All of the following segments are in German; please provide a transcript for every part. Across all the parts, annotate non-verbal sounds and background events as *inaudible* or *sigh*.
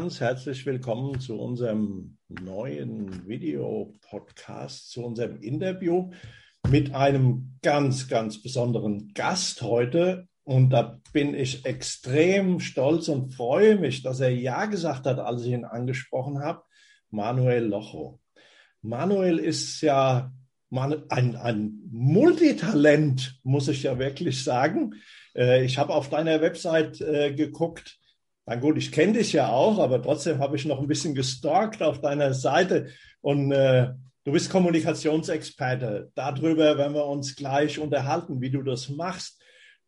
Ganz herzlich willkommen zu unserem neuen Videopodcast, zu unserem Interview mit einem ganz, ganz besonderen Gast heute. Und da bin ich extrem stolz und freue mich, dass er Ja gesagt hat, als ich ihn angesprochen habe. Manuel Locho. Manuel ist ja ein, ein Multitalent, muss ich ja wirklich sagen. Äh, ich habe auf deiner Website äh, geguckt na gut, ich kenne dich ja auch, aber trotzdem habe ich noch ein bisschen gestalkt auf deiner Seite und äh, du bist Kommunikationsexperte. Darüber werden wir uns gleich unterhalten, wie du das machst.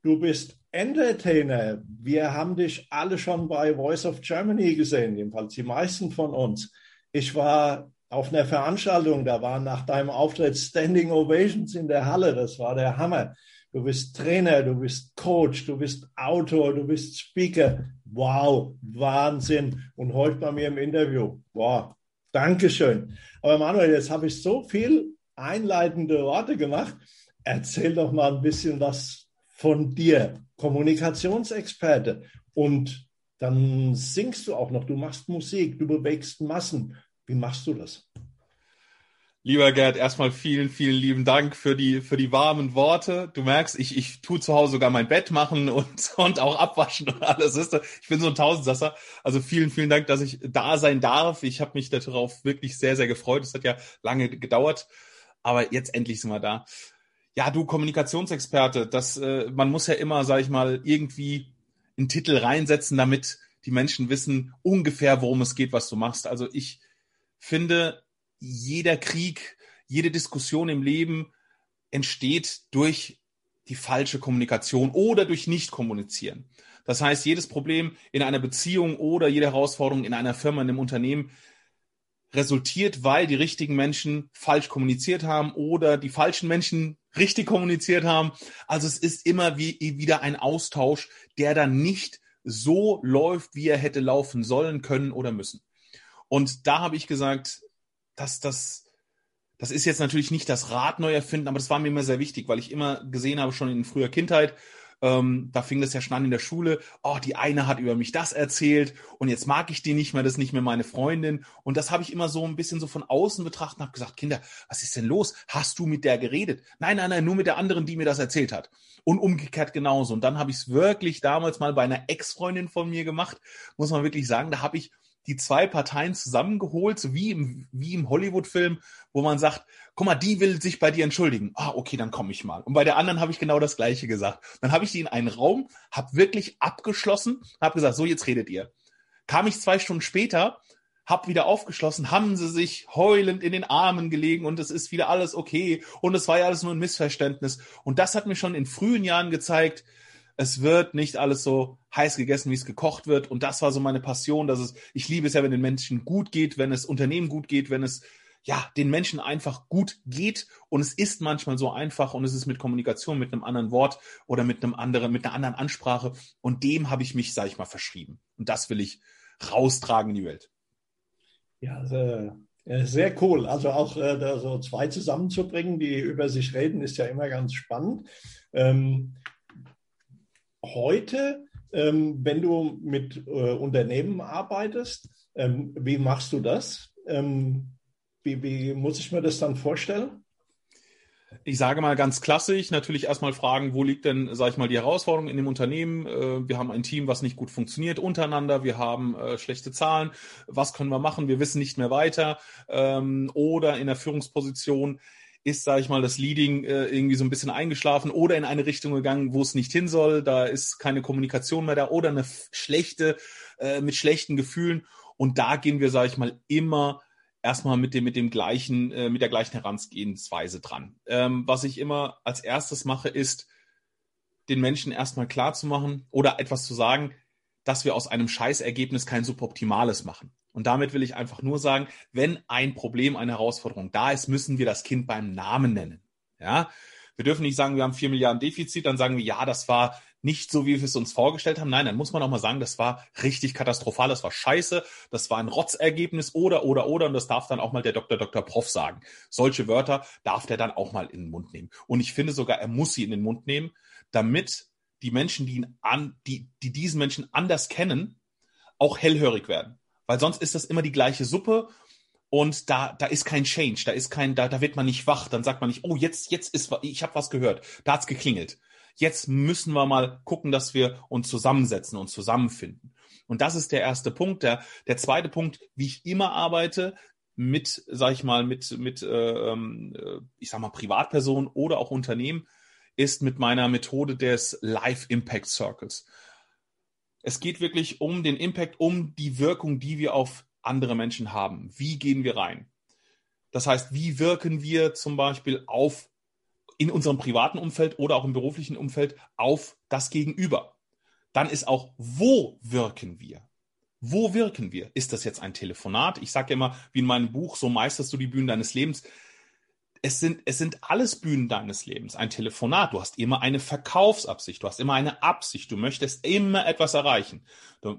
Du bist Entertainer. Wir haben dich alle schon bei Voice of Germany gesehen, jedenfalls die meisten von uns. Ich war auf einer Veranstaltung, da waren nach deinem Auftritt Standing Ovations in der Halle. Das war der Hammer. Du bist Trainer, du bist Coach, du bist Autor, du bist Speaker. Wow, Wahnsinn. Und heute bei mir im Interview. Wow, Dankeschön. Aber Manuel, jetzt habe ich so viel einleitende Worte gemacht. Erzähl doch mal ein bisschen was von dir. Kommunikationsexperte. Und dann singst du auch noch. Du machst Musik, du bewegst Massen. Wie machst du das? Lieber Gerd, erstmal vielen, vielen lieben Dank für die, für die warmen Worte. Du merkst, ich, ich tue zu Hause sogar mein Bett machen und, *laughs* und auch abwaschen und alles. Ich bin so ein Tausendsasser. Also vielen, vielen Dank, dass ich da sein darf. Ich habe mich darauf wirklich sehr, sehr gefreut. Es hat ja lange gedauert, aber jetzt endlich sind wir da. Ja, du Kommunikationsexperte, das, äh, man muss ja immer, sag ich mal, irgendwie einen Titel reinsetzen, damit die Menschen wissen ungefähr, worum es geht, was du machst. Also ich finde, jeder Krieg, jede Diskussion im Leben entsteht durch die falsche Kommunikation oder durch Nicht-Kommunizieren. Das heißt, jedes Problem in einer Beziehung oder jede Herausforderung in einer Firma, in einem Unternehmen resultiert, weil die richtigen Menschen falsch kommuniziert haben oder die falschen Menschen richtig kommuniziert haben. Also es ist immer wie, wieder ein Austausch, der dann nicht so läuft, wie er hätte laufen sollen, können oder müssen. Und da habe ich gesagt, dass das, das ist jetzt natürlich nicht das Rad neu erfinden, aber das war mir immer sehr wichtig, weil ich immer gesehen habe, schon in früher Kindheit, ähm, da fing das ja schon an in der Schule, oh, die eine hat über mich das erzählt und jetzt mag ich die nicht mehr, das ist nicht mehr meine Freundin. Und das habe ich immer so ein bisschen so von außen betrachtet und habe gesagt, Kinder, was ist denn los? Hast du mit der geredet? Nein, nein, nein, nur mit der anderen, die mir das erzählt hat. Und umgekehrt genauso. Und dann habe ich es wirklich damals mal bei einer Ex-Freundin von mir gemacht, muss man wirklich sagen, da habe ich die zwei Parteien zusammengeholt, so wie im, wie im Hollywood-Film, wo man sagt, guck mal, die will sich bei dir entschuldigen. Ah, okay, dann komme ich mal. Und bei der anderen habe ich genau das Gleiche gesagt. Dann habe ich die in einen Raum, habe wirklich abgeschlossen, habe gesagt, so, jetzt redet ihr. Kam ich zwei Stunden später, hab wieder aufgeschlossen, haben sie sich heulend in den Armen gelegen und es ist wieder alles okay und es war ja alles nur ein Missverständnis. Und das hat mir schon in frühen Jahren gezeigt, es wird nicht alles so heiß gegessen, wie es gekocht wird. Und das war so meine Passion, dass es, ich liebe es ja, wenn den Menschen gut geht, wenn es Unternehmen gut geht, wenn es ja, den Menschen einfach gut geht. Und es ist manchmal so einfach und es ist mit Kommunikation, mit einem anderen Wort oder mit einem anderen, mit einer anderen Ansprache. Und dem habe ich mich, sage ich mal, verschrieben. Und das will ich raustragen in die Welt. Ja, sehr, sehr cool. Also auch äh, da so zwei zusammenzubringen, die über sich reden, ist ja immer ganz spannend. Ähm, heute, ähm, wenn du mit äh, Unternehmen arbeitest, ähm, wie machst du das? Ähm, wie, wie muss ich mir das dann vorstellen? Ich sage mal ganz klassisch, natürlich erstmal fragen, wo liegt denn, sage ich mal, die Herausforderung in dem Unternehmen? Äh, wir haben ein Team, was nicht gut funktioniert untereinander, wir haben äh, schlechte Zahlen, was können wir machen? Wir wissen nicht mehr weiter. Ähm, oder in der Führungsposition, ist, sage ich mal, das Leading äh, irgendwie so ein bisschen eingeschlafen oder in eine Richtung gegangen, wo es nicht hin soll. Da ist keine Kommunikation mehr da oder eine schlechte, äh, mit schlechten Gefühlen. Und da gehen wir, sage ich mal, immer erstmal mit dem, mit dem gleichen, äh, mit der gleichen Herangehensweise dran. Ähm, was ich immer als erstes mache, ist, den Menschen erstmal klar zu machen oder etwas zu sagen, dass wir aus einem Scheißergebnis kein suboptimales machen. Und damit will ich einfach nur sagen, wenn ein Problem, eine Herausforderung da ist, müssen wir das Kind beim Namen nennen. Ja, wir dürfen nicht sagen, wir haben vier Milliarden Defizit, dann sagen wir, ja, das war nicht so, wie wir es uns vorgestellt haben. Nein, dann muss man auch mal sagen, das war richtig katastrophal, das war scheiße, das war ein Rotzergebnis oder, oder, oder. Und das darf dann auch mal der Dr. Dr. Prof sagen. Solche Wörter darf der dann auch mal in den Mund nehmen. Und ich finde sogar, er muss sie in den Mund nehmen, damit die Menschen, die ihn an, die, die diesen Menschen anders kennen, auch hellhörig werden. Weil sonst ist das immer die gleiche Suppe und da, da ist kein Change, da ist kein, da, da wird man nicht wach, dann sagt man nicht, oh, jetzt, jetzt ist, ich habe was gehört, da hat's geklingelt. Jetzt müssen wir mal gucken, dass wir uns zusammensetzen und zusammenfinden. Und das ist der erste Punkt. Der, der zweite Punkt, wie ich immer arbeite, mit, sag ich mal, mit, mit, äh, ähm, äh, ich sag mal, Privatpersonen oder auch Unternehmen, ist mit meiner Methode des Life Impact Circles. Es geht wirklich um den Impact, um die Wirkung, die wir auf andere Menschen haben. Wie gehen wir rein? Das heißt, wie wirken wir zum Beispiel auf in unserem privaten Umfeld oder auch im beruflichen Umfeld auf das Gegenüber? Dann ist auch, wo wirken wir? Wo wirken wir? Ist das jetzt ein Telefonat? Ich sage ja immer, wie in meinem Buch, so meisterst du die Bühnen deines Lebens es sind, es sind alles Bühnen deines Lebens. Ein Telefonat. Du hast immer eine Verkaufsabsicht. Du hast immer eine Absicht. Du möchtest immer etwas erreichen.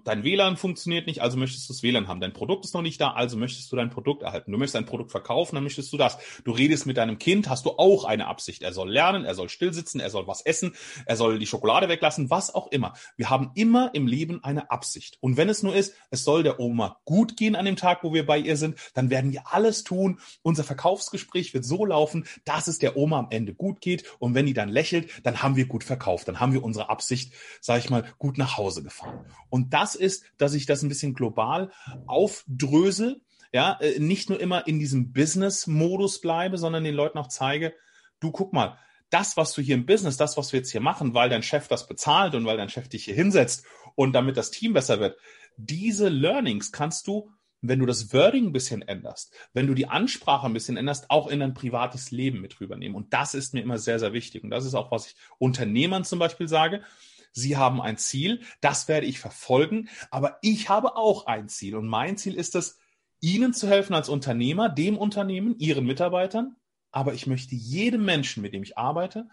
Dein WLAN funktioniert nicht, also möchtest du das WLAN haben. Dein Produkt ist noch nicht da, also möchtest du dein Produkt erhalten. Du möchtest ein Produkt verkaufen, dann möchtest du das. Du redest mit deinem Kind, hast du auch eine Absicht. Er soll lernen, er soll stillsitzen, er soll was essen, er soll die Schokolade weglassen, was auch immer. Wir haben immer im Leben eine Absicht. Und wenn es nur ist, es soll der Oma gut gehen an dem Tag, wo wir bei ihr sind, dann werden wir alles tun. Unser Verkaufsgespräch wird so laufen, dass es der Oma am Ende gut geht. Und wenn die dann lächelt, dann haben wir gut verkauft. Dann haben wir unsere Absicht, sage ich mal, gut nach Hause gefahren. Und das ist, dass ich das ein bisschen global aufdrösel, ja, äh, nicht nur immer in diesem Business-Modus bleibe, sondern den Leuten auch zeige, du guck mal, das, was du hier im Business, das, was wir jetzt hier machen, weil dein Chef das bezahlt und weil dein Chef dich hier hinsetzt und damit das Team besser wird, diese Learnings kannst du, wenn du das Wording ein bisschen änderst, wenn du die Ansprache ein bisschen änderst, auch in dein privates Leben mit rübernehmen. Und das ist mir immer sehr, sehr wichtig. Und das ist auch, was ich Unternehmern zum Beispiel sage. Sie haben ein Ziel, das werde ich verfolgen, aber ich habe auch ein Ziel und mein Ziel ist es, Ihnen zu helfen als Unternehmer, dem Unternehmen, Ihren Mitarbeitern, aber ich möchte jedem Menschen, mit dem ich arbeite,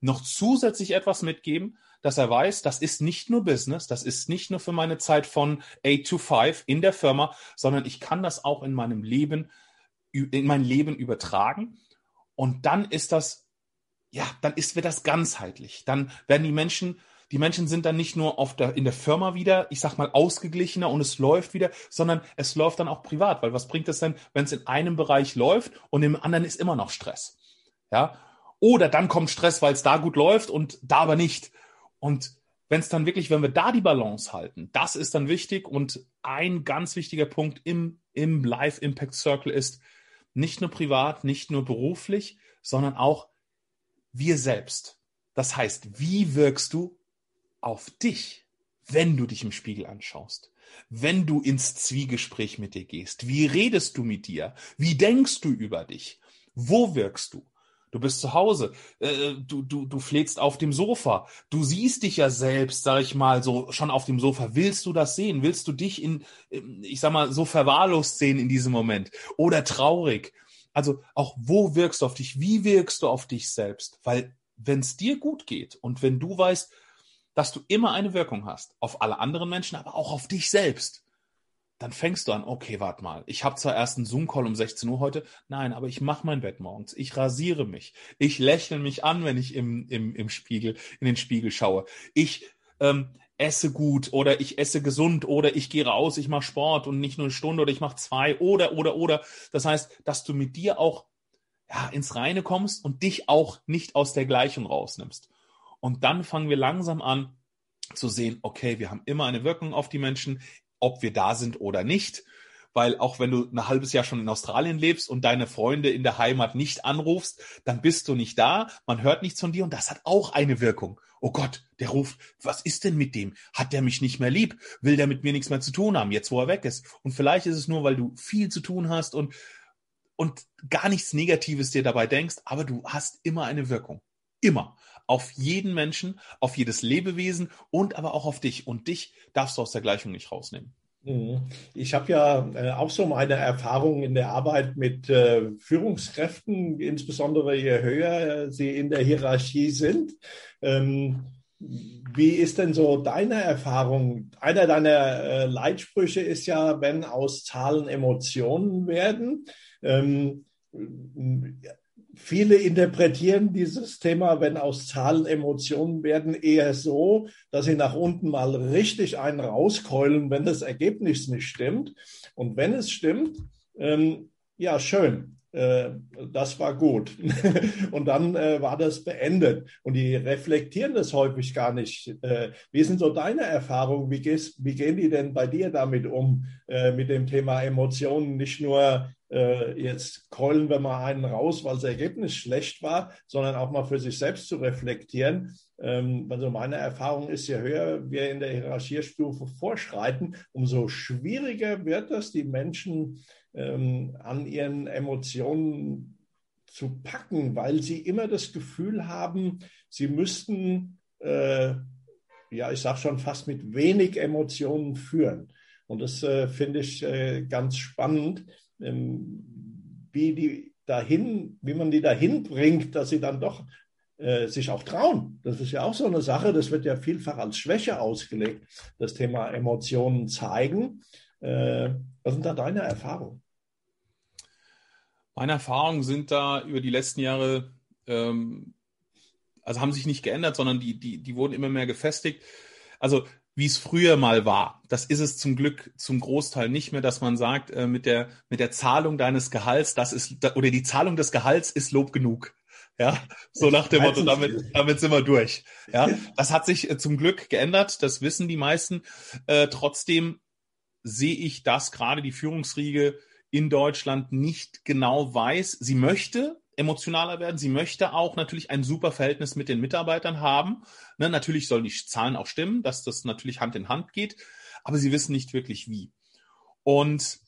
noch zusätzlich etwas mitgeben, dass er weiß, das ist nicht nur Business, das ist nicht nur für meine Zeit von 8 to 5 in der Firma, sondern ich kann das auch in meinem Leben, in mein Leben übertragen. Und dann ist das, ja, dann ist, wird das ganzheitlich. Dann werden die Menschen die Menschen sind dann nicht nur auf der, in der Firma wieder, ich sag mal, ausgeglichener und es läuft wieder, sondern es läuft dann auch privat. Weil was bringt es denn, wenn es in einem Bereich läuft und im anderen ist immer noch Stress? Ja. Oder dann kommt Stress, weil es da gut läuft und da aber nicht. Und wenn es dann wirklich, wenn wir da die Balance halten, das ist dann wichtig. Und ein ganz wichtiger Punkt im, im Life Impact Circle ist, nicht nur privat, nicht nur beruflich, sondern auch wir selbst. Das heißt, wie wirkst du auf dich, wenn du dich im Spiegel anschaust, wenn du ins Zwiegespräch mit dir gehst. Wie redest du mit dir? Wie denkst du über dich? Wo wirkst du? Du bist zu Hause, äh, du, du, du flätst auf dem Sofa. Du siehst dich ja selbst, sag ich mal, so schon auf dem Sofa. Willst du das sehen? Willst du dich in, ich sag mal, so verwahrlost sehen in diesem Moment? Oder traurig? Also auch wo wirkst du auf dich? Wie wirkst du auf dich selbst? Weil wenn es dir gut geht und wenn du weißt, dass du immer eine Wirkung hast auf alle anderen Menschen, aber auch auf dich selbst. Dann fängst du an, okay, warte mal, ich habe zwar erst einen Zoom-Call um 16 Uhr heute, nein, aber ich mache mein Bett morgens, ich rasiere mich, ich lächle mich an, wenn ich im, im, im Spiegel, in den Spiegel schaue. Ich ähm, esse gut oder ich esse gesund oder ich gehe raus, ich mache Sport und nicht nur eine Stunde oder ich mache zwei oder, oder, oder. Das heißt, dass du mit dir auch ja, ins Reine kommst und dich auch nicht aus der Gleichung rausnimmst. Und dann fangen wir langsam an zu sehen, okay, wir haben immer eine Wirkung auf die Menschen, ob wir da sind oder nicht. Weil auch wenn du ein halbes Jahr schon in Australien lebst und deine Freunde in der Heimat nicht anrufst, dann bist du nicht da, man hört nichts von dir und das hat auch eine Wirkung. Oh Gott, der ruft, was ist denn mit dem? Hat der mich nicht mehr lieb? Will der mit mir nichts mehr zu tun haben, jetzt wo er weg ist? Und vielleicht ist es nur, weil du viel zu tun hast und, und gar nichts Negatives dir dabei denkst, aber du hast immer eine Wirkung. Immer auf jeden Menschen, auf jedes Lebewesen und aber auch auf dich. Und dich darfst du aus der Gleichung nicht rausnehmen. Mhm. Ich habe ja äh, auch so meine Erfahrungen in der Arbeit mit äh, Führungskräften, insbesondere je höher äh, sie in der Hierarchie sind. Ähm, wie ist denn so deine Erfahrung? Einer deiner Leitsprüche ist ja, wenn aus Zahlen Emotionen werden. Ähm, viele interpretieren dieses Thema, wenn aus Zahlen Emotionen werden, eher so, dass sie nach unten mal richtig einen rauskeulen, wenn das Ergebnis nicht stimmt. Und wenn es stimmt, ähm, ja, schön. Äh, das war gut. *laughs* und dann äh, war das beendet. Und die reflektieren das häufig gar nicht. Äh, wie sind so deine Erfahrungen? Wie, gehst, wie gehen die denn bei dir damit um, mit dem Thema Emotionen? Nicht nur jetzt keulen wir mal einen raus, weil das Ergebnis schlecht war, sondern auch mal für sich selbst zu reflektieren. Ähm, also meine Erfahrung ist, je höher wir in der Hierarchiestufe vorschreiten, umso schwieriger wird es, die Menschen ähm, an ihren Emotionen zu packen, weil sie immer das Gefühl haben, sie müssten, äh, ja, ich sage schon fast mit wenig Emotionen führen. Und das äh, finde ich äh, ganz spannend, ähm, wie die dahin, wie man die dahin bringt, dass sie dann doch äh, sich auch trauen. Das ist ja auch so eine Sache, das wird ja vielfach als Schwäche ausgelegt, das Thema Emotionen zeigen. Äh, was sind da deine Erfahrungen? Meine Erfahrungen sind da über die letzten Jahre, ähm, also haben sich nicht geändert, sondern die, die, die wurden immer mehr gefestigt. Also wie es früher mal war, das ist es zum Glück zum Großteil nicht mehr, dass man sagt, äh, mit, der, mit der Zahlung deines Gehalts, das ist, oder die Zahlung des Gehalts ist Lob genug. Ja, so nach dem Motto, damit, damit sind wir durch. Ja, das hat sich äh, zum Glück geändert, das wissen die meisten. Äh, trotzdem sehe ich, dass gerade die Führungsriege in Deutschland nicht genau weiß, sie möchte emotionaler werden. Sie möchte auch natürlich ein super Verhältnis mit den Mitarbeitern haben. Ne, natürlich sollen die Zahlen auch stimmen, dass das natürlich Hand in Hand geht, aber sie wissen nicht wirklich wie. Und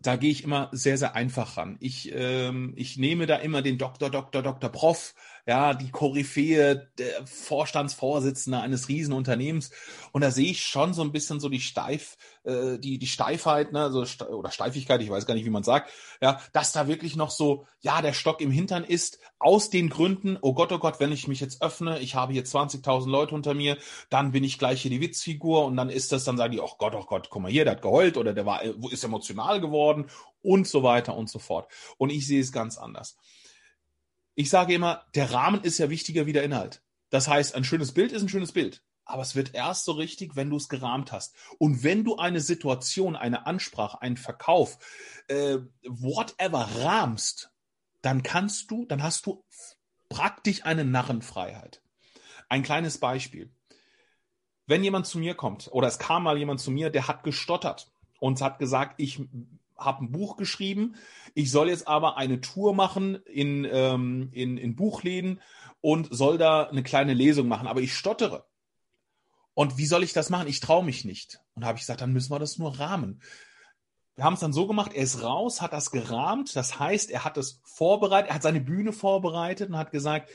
da gehe ich immer sehr, sehr einfach ran. Ich, ähm, ich nehme da immer den Doktor, Doktor, Doktor Prof, ja, die Koryphäe, der Vorstandsvorsitzende eines Riesenunternehmens. Und da sehe ich schon so ein bisschen so die Steif, äh, die, die Steifheit, ne, so, oder Steifigkeit, ich weiß gar nicht, wie man sagt, ja, dass da wirklich noch so, ja, der Stock im Hintern ist, aus den Gründen, oh Gott, oh Gott, wenn ich mich jetzt öffne, ich habe hier 20.000 Leute unter mir, dann bin ich gleich hier die Witzfigur und dann ist das, dann sagen die, oh Gott, oh Gott, guck mal hier, der hat geheult oder der war, ist emotional geworden und so weiter und so fort. Und ich sehe es ganz anders. Ich sage immer, der Rahmen ist ja wichtiger wie der Inhalt. Das heißt, ein schönes Bild ist ein schönes Bild aber es wird erst so richtig, wenn du es gerahmt hast. Und wenn du eine Situation, eine Ansprache, einen Verkauf, äh, whatever rahmst, dann kannst du, dann hast du praktisch eine Narrenfreiheit. Ein kleines Beispiel. Wenn jemand zu mir kommt, oder es kam mal jemand zu mir, der hat gestottert und hat gesagt, ich habe ein Buch geschrieben, ich soll jetzt aber eine Tour machen in, ähm, in, in Buchläden und soll da eine kleine Lesung machen, aber ich stottere. Und wie soll ich das machen? Ich traue mich nicht. Und habe ich gesagt, dann müssen wir das nur rahmen. Wir haben es dann so gemacht, er ist raus, hat das gerahmt. Das heißt, er hat es vorbereitet, er hat seine Bühne vorbereitet und hat gesagt,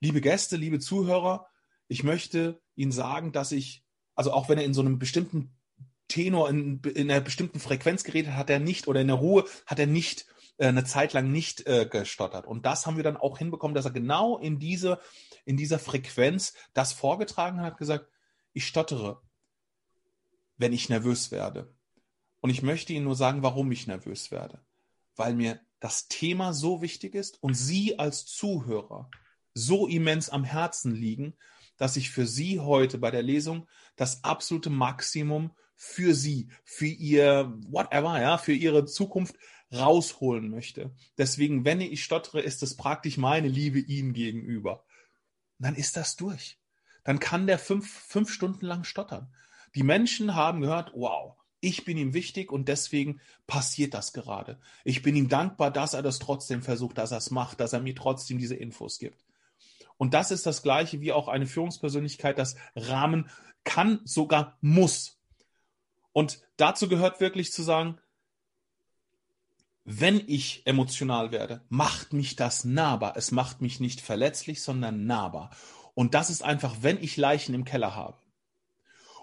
liebe Gäste, liebe Zuhörer, ich möchte Ihnen sagen, dass ich, also auch wenn er in so einem bestimmten Tenor, in, in einer bestimmten Frequenz geredet hat, er nicht, oder in der Ruhe, hat er nicht äh, eine Zeit lang nicht äh, gestottert. Und das haben wir dann auch hinbekommen, dass er genau in, diese, in dieser Frequenz das vorgetragen hat, gesagt, ich stottere, wenn ich nervös werde. Und ich möchte Ihnen nur sagen, warum ich nervös werde. Weil mir das Thema so wichtig ist und Sie als Zuhörer so immens am Herzen liegen, dass ich für Sie heute bei der Lesung das absolute Maximum für Sie, für Ihr whatever, ja, für Ihre Zukunft rausholen möchte. Deswegen, wenn ich stottere, ist es praktisch meine Liebe Ihnen gegenüber. Dann ist das durch dann kann der fünf, fünf Stunden lang stottern. Die Menschen haben gehört, wow, ich bin ihm wichtig und deswegen passiert das gerade. Ich bin ihm dankbar, dass er das trotzdem versucht, dass er es macht, dass er mir trotzdem diese Infos gibt. Und das ist das Gleiche wie auch eine Führungspersönlichkeit, das Rahmen kann, sogar muss. Und dazu gehört wirklich zu sagen, wenn ich emotional werde, macht mich das nahbar. Es macht mich nicht verletzlich, sondern nahbar. Und das ist einfach, wenn ich Leichen im Keller habe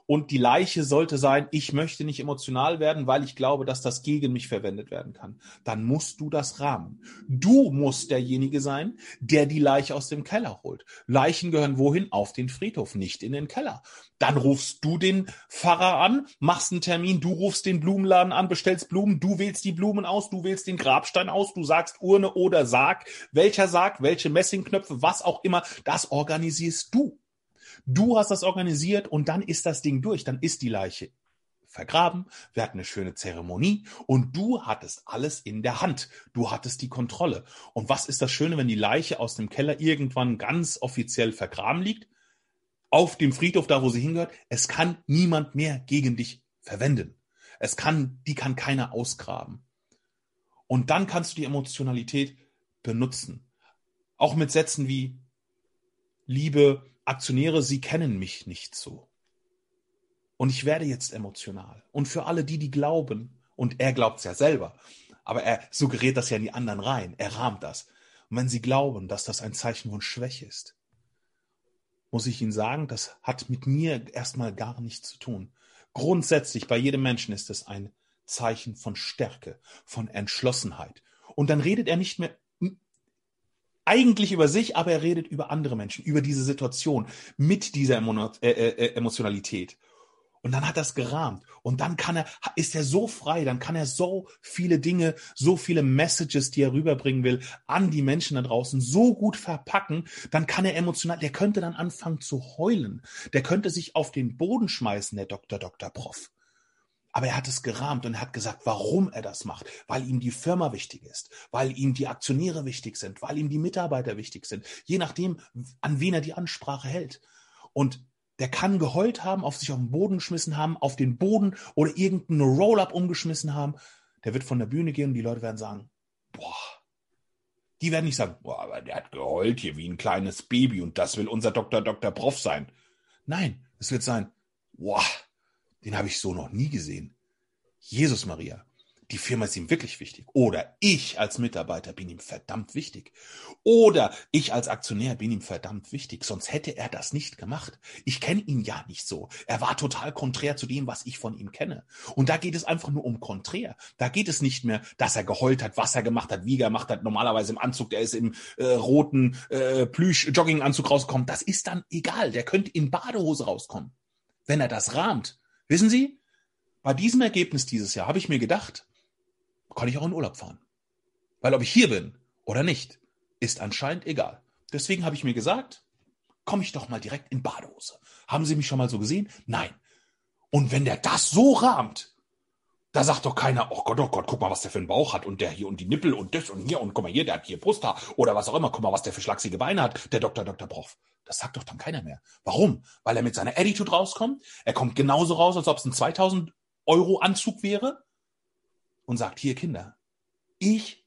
und die Leiche sollte sein, ich möchte nicht emotional werden, weil ich glaube, dass das gegen mich verwendet werden kann. Dann musst du das rahmen. Du musst derjenige sein, der die Leiche aus dem Keller holt. Leichen gehören wohin? Auf den Friedhof, nicht in den Keller. Dann rufst du den Pfarrer an, machst einen Termin, du rufst den Blumenladen an, bestellst Blumen, du wählst die Blumen aus, du wählst den Grabstein aus, du sagst Urne oder Sarg, welcher Sarg, welche Messingknöpfe, was auch immer, das organisierst du. Du hast das organisiert und dann ist das Ding durch. Dann ist die Leiche vergraben. Wir hatten eine schöne Zeremonie und du hattest alles in der Hand. Du hattest die Kontrolle. Und was ist das Schöne, wenn die Leiche aus dem Keller irgendwann ganz offiziell vergraben liegt? Auf dem Friedhof, da wo sie hingehört. Es kann niemand mehr gegen dich verwenden. Es kann, die kann keiner ausgraben. Und dann kannst du die Emotionalität benutzen. Auch mit Sätzen wie Liebe, Aktionäre, sie kennen mich nicht so. Und ich werde jetzt emotional. Und für alle die, die glauben, und er glaubt es ja selber, aber er suggeriert das ja in die anderen rein, er rahmt das. Und wenn sie glauben, dass das ein Zeichen von Schwäche ist, muss ich Ihnen sagen, das hat mit mir erstmal gar nichts zu tun. Grundsätzlich bei jedem Menschen ist es ein Zeichen von Stärke, von Entschlossenheit. Und dann redet er nicht mehr eigentlich über sich, aber er redet über andere Menschen, über diese Situation, mit dieser äh, äh, äh, Emotionalität. Und dann hat es gerahmt. Und dann kann er, ist er so frei, dann kann er so viele Dinge, so viele Messages, die er rüberbringen will, an die Menschen da draußen so gut verpacken, dann kann er emotional, der könnte dann anfangen zu heulen. Der könnte sich auf den Boden schmeißen, der Dr. Dr. Prof. Aber er hat es gerahmt und er hat gesagt, warum er das macht. Weil ihm die Firma wichtig ist, weil ihm die Aktionäre wichtig sind, weil ihm die Mitarbeiter wichtig sind. Je nachdem, an wen er die Ansprache hält. Und der kann geheult haben, auf sich auf den Boden geschmissen haben, auf den Boden oder irgendeinen Roll-up umgeschmissen haben. Der wird von der Bühne gehen und die Leute werden sagen, boah, die werden nicht sagen, boah, aber der hat geheult hier wie ein kleines Baby und das will unser Dr. Dr. Prof sein. Nein, es wird sein, boah, den habe ich so noch nie gesehen. Jesus Maria, die Firma ist ihm wirklich wichtig. Oder ich als Mitarbeiter bin ihm verdammt wichtig. Oder ich als Aktionär bin ihm verdammt wichtig. Sonst hätte er das nicht gemacht. Ich kenne ihn ja nicht so. Er war total konträr zu dem, was ich von ihm kenne. Und da geht es einfach nur um konträr. Da geht es nicht mehr, dass er geheult hat, was er gemacht hat, wie er gemacht hat. Normalerweise im Anzug, der ist im äh, roten äh, Plüsch-Jogginganzug rausgekommen. Das ist dann egal. Der könnte in Badehose rauskommen. Wenn er das rahmt, Wissen Sie, bei diesem Ergebnis dieses Jahr habe ich mir gedacht, kann ich auch in Urlaub fahren. Weil ob ich hier bin oder nicht, ist anscheinend egal. Deswegen habe ich mir gesagt, komme ich doch mal direkt in Badehose. Haben Sie mich schon mal so gesehen? Nein. Und wenn der das so rahmt, da sagt doch keiner, oh Gott, oh Gott, guck mal, was der für einen Bauch hat und der hier und die Nippel und das und hier und guck mal hier, der hat hier Brusthaar oder was auch immer, guck mal, was der für schlachsige Beine hat, der Dr. Dr. Prof. Das sagt doch dann keiner mehr. Warum? Weil er mit seiner Attitude rauskommt. Er kommt genauso raus, als ob es ein 2000 Euro Anzug wäre und sagt, hier Kinder, ich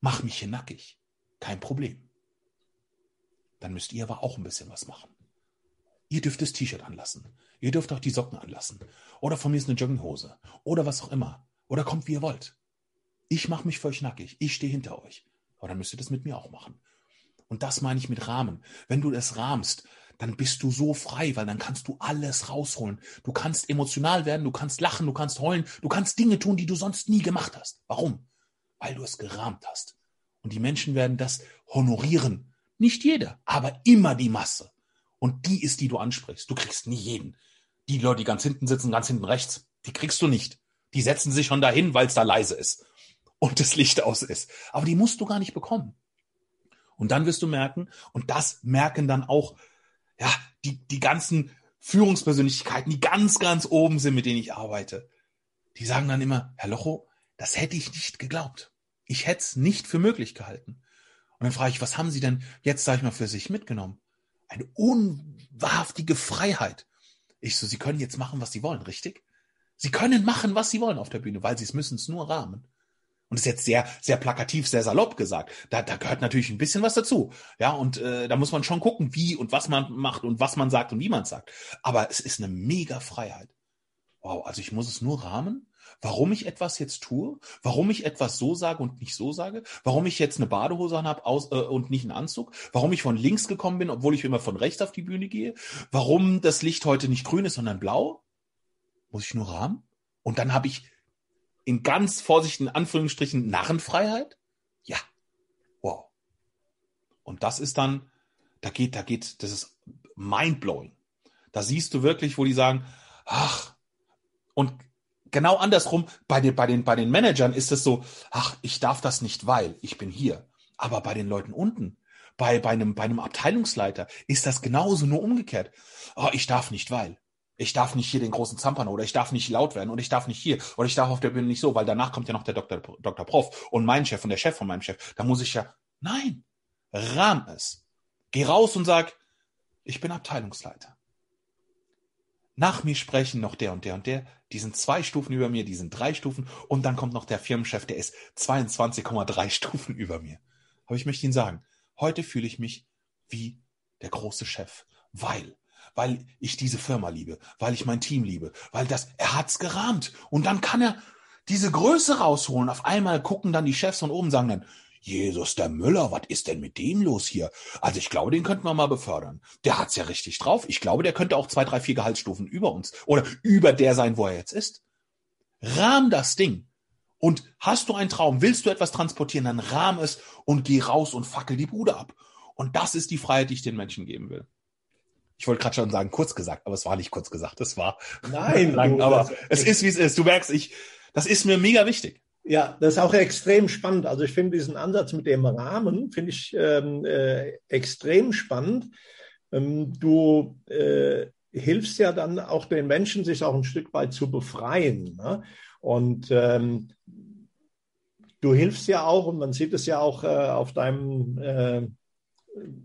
mach mich hier nackig. Kein Problem. Dann müsst ihr aber auch ein bisschen was machen. Ihr dürft das T-Shirt anlassen. Ihr dürft auch die Socken anlassen. Oder von mir ist eine Jogginghose. Oder was auch immer. Oder kommt, wie ihr wollt. Ich mache mich für euch nackig. Ich stehe hinter euch. Aber dann müsst ihr das mit mir auch machen. Und das meine ich mit Rahmen. Wenn du es rahmst, dann bist du so frei, weil dann kannst du alles rausholen. Du kannst emotional werden, du kannst lachen, du kannst heulen, du kannst Dinge tun, die du sonst nie gemacht hast. Warum? Weil du es gerahmt hast. Und die Menschen werden das honorieren. Nicht jeder, aber immer die Masse. Und die ist, die du ansprichst. Du kriegst nie jeden. Die Leute, die ganz hinten sitzen, ganz hinten rechts, die kriegst du nicht. Die setzen sich schon dahin, weil es da leise ist und das Licht aus ist. Aber die musst du gar nicht bekommen. Und dann wirst du merken, und das merken dann auch, ja, die, die ganzen Führungspersönlichkeiten, die ganz, ganz oben sind, mit denen ich arbeite. Die sagen dann immer, Herr Locho, das hätte ich nicht geglaubt. Ich hätte es nicht für möglich gehalten. Und dann frage ich, was haben Sie denn jetzt, sage ich mal, für sich mitgenommen? Eine unwahrhaftige Freiheit. Ich so, Sie können jetzt machen, was Sie wollen, richtig? Sie können machen, was Sie wollen auf der Bühne, weil Sie es müssen es nur rahmen. Und das ist jetzt sehr, sehr plakativ, sehr salopp gesagt. Da, da gehört natürlich ein bisschen was dazu. Ja, und äh, da muss man schon gucken, wie und was man macht und was man sagt und wie man sagt. Aber es ist eine mega Freiheit. Wow, also ich muss es nur rahmen, warum ich etwas jetzt tue, warum ich etwas so sage und nicht so sage, warum ich jetzt eine Badehose anhabe aus, äh, und nicht einen Anzug, warum ich von links gekommen bin, obwohl ich immer von rechts auf die Bühne gehe, warum das Licht heute nicht grün ist, sondern blau. Muss ich nur rahmen? Und dann habe ich in ganz vorsichtigen Anführungsstrichen Narrenfreiheit? Ja. Wow. Und das ist dann, da geht, da geht, das ist mindblowing. Da siehst du wirklich, wo die sagen, ach, und genau andersrum, bei den, bei den, bei den Managern ist es so, ach, ich darf das nicht, weil ich bin hier. Aber bei den Leuten unten, bei, bei einem, bei einem Abteilungsleiter ist das genauso nur umgekehrt. Oh, ich darf nicht, weil. Ich darf nicht hier den großen Zampern oder ich darf nicht laut werden und ich darf nicht hier oder ich darf auf der Bühne nicht so, weil danach kommt ja noch der Dr. Dr. Prof und mein Chef und der Chef von meinem Chef. Da muss ich ja, nein, rahm es. Geh raus und sag, ich bin Abteilungsleiter. Nach mir sprechen noch der und der und der. Die sind zwei Stufen über mir, die sind drei Stufen. Und dann kommt noch der Firmenchef, der ist 22,3 *laughs* Stufen über mir. Aber ich möchte Ihnen sagen, heute fühle ich mich wie der große Chef, weil weil ich diese Firma liebe, weil ich mein Team liebe, weil das, er hat's gerahmt. Und dann kann er diese Größe rausholen. Auf einmal gucken dann die Chefs von oben, sagen dann, Jesus, der Müller, was ist denn mit dem los hier? Also ich glaube, den könnten wir mal befördern. Der hat's ja richtig drauf. Ich glaube, der könnte auch zwei, drei, vier Gehaltsstufen über uns oder über der sein, wo er jetzt ist. Rahm das Ding. Und hast du einen Traum, willst du etwas transportieren, dann rahm es und geh raus und fackel die Bude ab. Und das ist die Freiheit, die ich den Menschen geben will. Ich wollte gerade schon sagen, kurz gesagt, aber es war nicht kurz gesagt. Es war *laughs* Nein, *laughs* lang, du, aber es ist, wie es ist. Du merkst, ich, das ist mir mega wichtig. Ja, das ist auch extrem spannend. Also ich finde diesen Ansatz mit dem Rahmen, finde ich ähm, äh, extrem spannend. Ähm, du äh, hilfst ja dann auch den Menschen, sich auch ein Stück weit zu befreien. Ne? Und ähm, du hilfst ja auch, und man sieht es ja auch äh, auf deinem äh,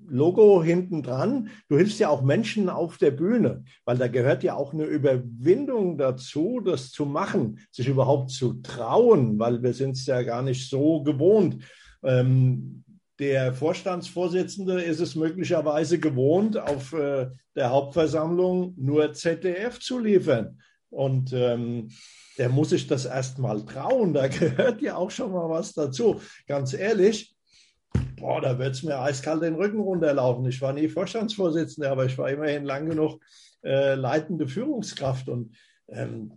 Logo hinten dran. Du hilfst ja auch Menschen auf der Bühne, weil da gehört ja auch eine Überwindung dazu, das zu machen, sich überhaupt zu trauen, weil wir sind es ja gar nicht so gewohnt. Ähm, der Vorstandsvorsitzende ist es möglicherweise gewohnt, auf äh, der Hauptversammlung nur ZDF zu liefern. Und ähm, der muss sich das erstmal trauen. Da *laughs* gehört ja auch schon mal was dazu. Ganz ehrlich, boah, da wird es mir eiskalt den Rücken runterlaufen. Ich war nie Vorstandsvorsitzender, aber ich war immerhin lang genug äh, leitende Führungskraft und ähm,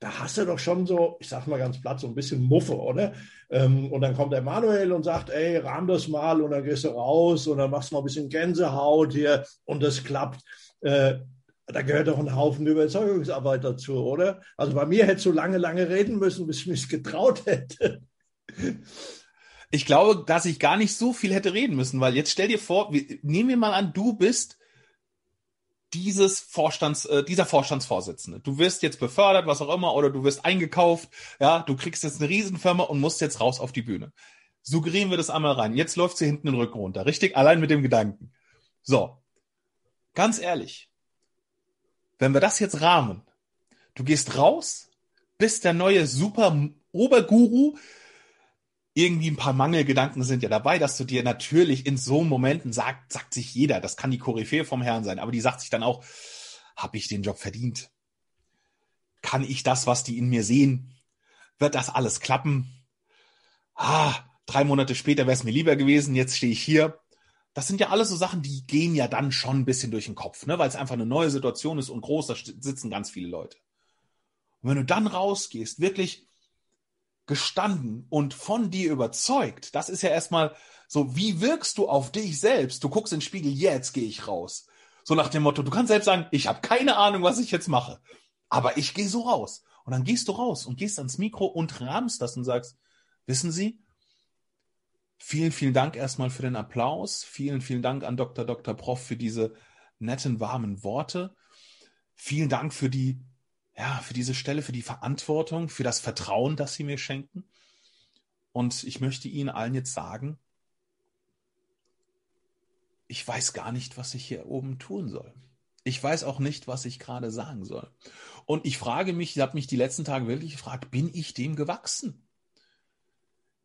da hast du doch schon so, ich sag mal ganz platt, so ein bisschen Muffe, oder? Ähm, und dann kommt der Manuel und sagt, ey, rahm das mal und dann gehst du raus und dann machst du mal ein bisschen Gänsehaut hier und das klappt. Äh, da gehört doch ein Haufen Überzeugungsarbeit dazu, oder? Also bei mir hättest du lange, lange reden müssen, bis ich mich getraut hätte. Ich glaube, dass ich gar nicht so viel hätte reden müssen, weil jetzt stell dir vor, wir, nehmen wir mal an, du bist dieses Vorstands, äh, dieser Vorstandsvorsitzende. Du wirst jetzt befördert, was auch immer, oder du wirst eingekauft, ja, du kriegst jetzt eine Riesenfirma und musst jetzt raus auf die Bühne. Suggerieren wir das einmal rein. Jetzt läuft sie hinten den Rücken runter, richtig? Allein mit dem Gedanken. So. Ganz ehrlich. Wenn wir das jetzt rahmen, du gehst raus, bist der neue super Oberguru, irgendwie ein paar Mangelgedanken sind ja dabei, dass du dir natürlich in so Momenten sagt, sagt sich jeder, das kann die Koryphäe vom Herrn sein, aber die sagt sich dann auch, habe ich den Job verdient? Kann ich das, was die in mir sehen? Wird das alles klappen? Ah, drei Monate später wäre es mir lieber gewesen, jetzt stehe ich hier. Das sind ja alles so Sachen, die gehen ja dann schon ein bisschen durch den Kopf, ne? weil es einfach eine neue Situation ist und groß, da sitzen ganz viele Leute. Und wenn du dann rausgehst, wirklich gestanden und von dir überzeugt, das ist ja erstmal so, wie wirkst du auf dich selbst? Du guckst in den Spiegel, jetzt gehe ich raus. So nach dem Motto, du kannst selbst sagen, ich habe keine Ahnung, was ich jetzt mache, aber ich gehe so raus. Und dann gehst du raus und gehst ans Mikro und rahmst das und sagst, wissen Sie, vielen, vielen Dank erstmal für den Applaus. Vielen, vielen Dank an Dr. Dr. Prof für diese netten, warmen Worte. Vielen Dank für die ja, für diese Stelle, für die Verantwortung, für das Vertrauen, das Sie mir schenken. Und ich möchte Ihnen allen jetzt sagen, ich weiß gar nicht, was ich hier oben tun soll. Ich weiß auch nicht, was ich gerade sagen soll. Und ich frage mich, ich habe mich die letzten Tage wirklich gefragt, bin ich dem gewachsen?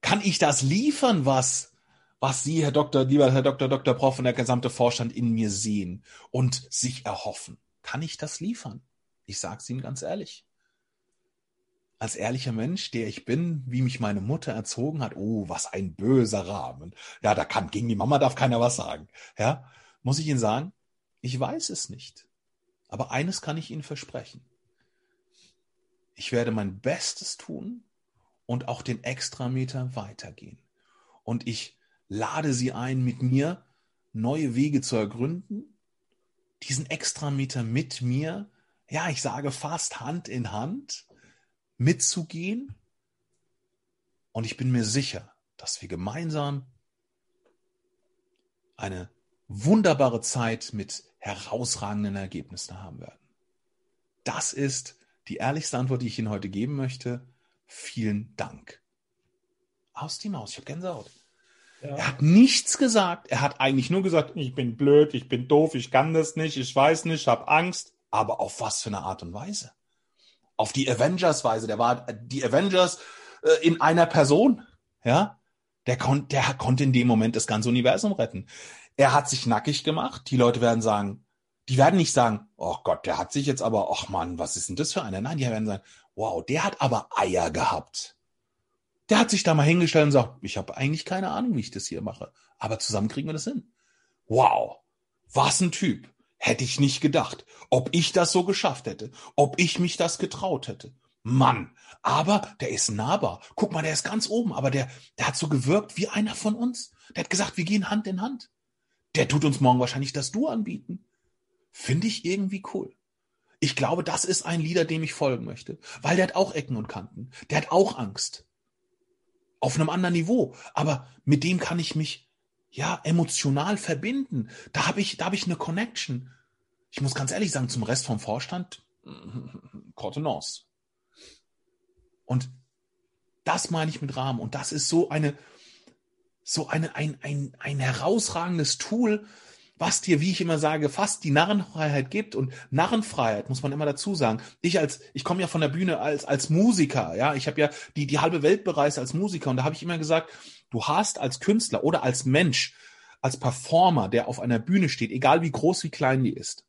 Kann ich das liefern, was, was Sie, Herr Doktor, lieber Herr Doktor, Dr. Prof und der gesamte Vorstand in mir sehen und sich erhoffen? Kann ich das liefern? Ich sage es Ihnen ganz ehrlich. als ehrlicher Mensch, der ich bin, wie mich meine Mutter erzogen hat, oh, was ein böser Rahmen. Ja, da kann, gegen die Mama darf keiner was sagen. Ja, muss ich Ihnen sagen, ich weiß es nicht. Aber eines kann ich Ihnen versprechen. Ich werde mein Bestes tun und auch den Extrameter weitergehen. Und ich lade Sie ein, mit mir neue Wege zu ergründen, diesen Extrameter mit mir, ja, ich sage fast Hand in Hand, mitzugehen. Und ich bin mir sicher, dass wir gemeinsam eine wunderbare Zeit mit herausragenden Ergebnissen haben werden. Das ist die ehrlichste Antwort, die ich Ihnen heute geben möchte. Vielen Dank. Aus die Maus, ich habe Gänsehaut. Ja. Er hat nichts gesagt. Er hat eigentlich nur gesagt, ich bin blöd, ich bin doof, ich kann das nicht, ich weiß nicht, ich habe Angst. Aber auf was für eine Art und Weise? auf die Avengers-Weise. Der war die Avengers äh, in einer Person. Ja, der, kon der konnte in dem Moment das ganze Universum retten. Er hat sich nackig gemacht. Die Leute werden sagen, die werden nicht sagen, oh Gott, der hat sich jetzt aber, ach Mann, was ist denn das für einer? Nein, die werden sagen, wow, der hat aber Eier gehabt. Der hat sich da mal hingestellt und sagt, ich habe eigentlich keine Ahnung, wie ich das hier mache. Aber zusammen kriegen wir das hin. Wow, was ein Typ. Hätte ich nicht gedacht, ob ich das so geschafft hätte, ob ich mich das getraut hätte. Mann, aber der ist nahbar. Guck mal, der ist ganz oben, aber der, der hat so gewirkt wie einer von uns. Der hat gesagt, wir gehen Hand in Hand. Der tut uns morgen wahrscheinlich das Du anbieten. Finde ich irgendwie cool. Ich glaube, das ist ein Leader, dem ich folgen möchte, weil der hat auch Ecken und Kanten. Der hat auch Angst. Auf einem anderen Niveau. Aber mit dem kann ich mich ja, emotional verbinden. Da habe ich, da habe ich eine Connection. Ich muss ganz ehrlich sagen, zum Rest vom Vorstand, *laughs* Contenance. Und das meine ich mit Rahmen. Und das ist so eine, so eine, ein, ein, ein herausragendes Tool, was dir, wie ich immer sage, fast die Narrenfreiheit gibt. Und Narrenfreiheit muss man immer dazu sagen. Ich als, ich komme ja von der Bühne als, als Musiker, ja. Ich habe ja die, die halbe Welt bereist als Musiker. Und da habe ich immer gesagt, Du hast als Künstler oder als Mensch, als Performer, der auf einer Bühne steht, egal wie groß, wie klein die ist,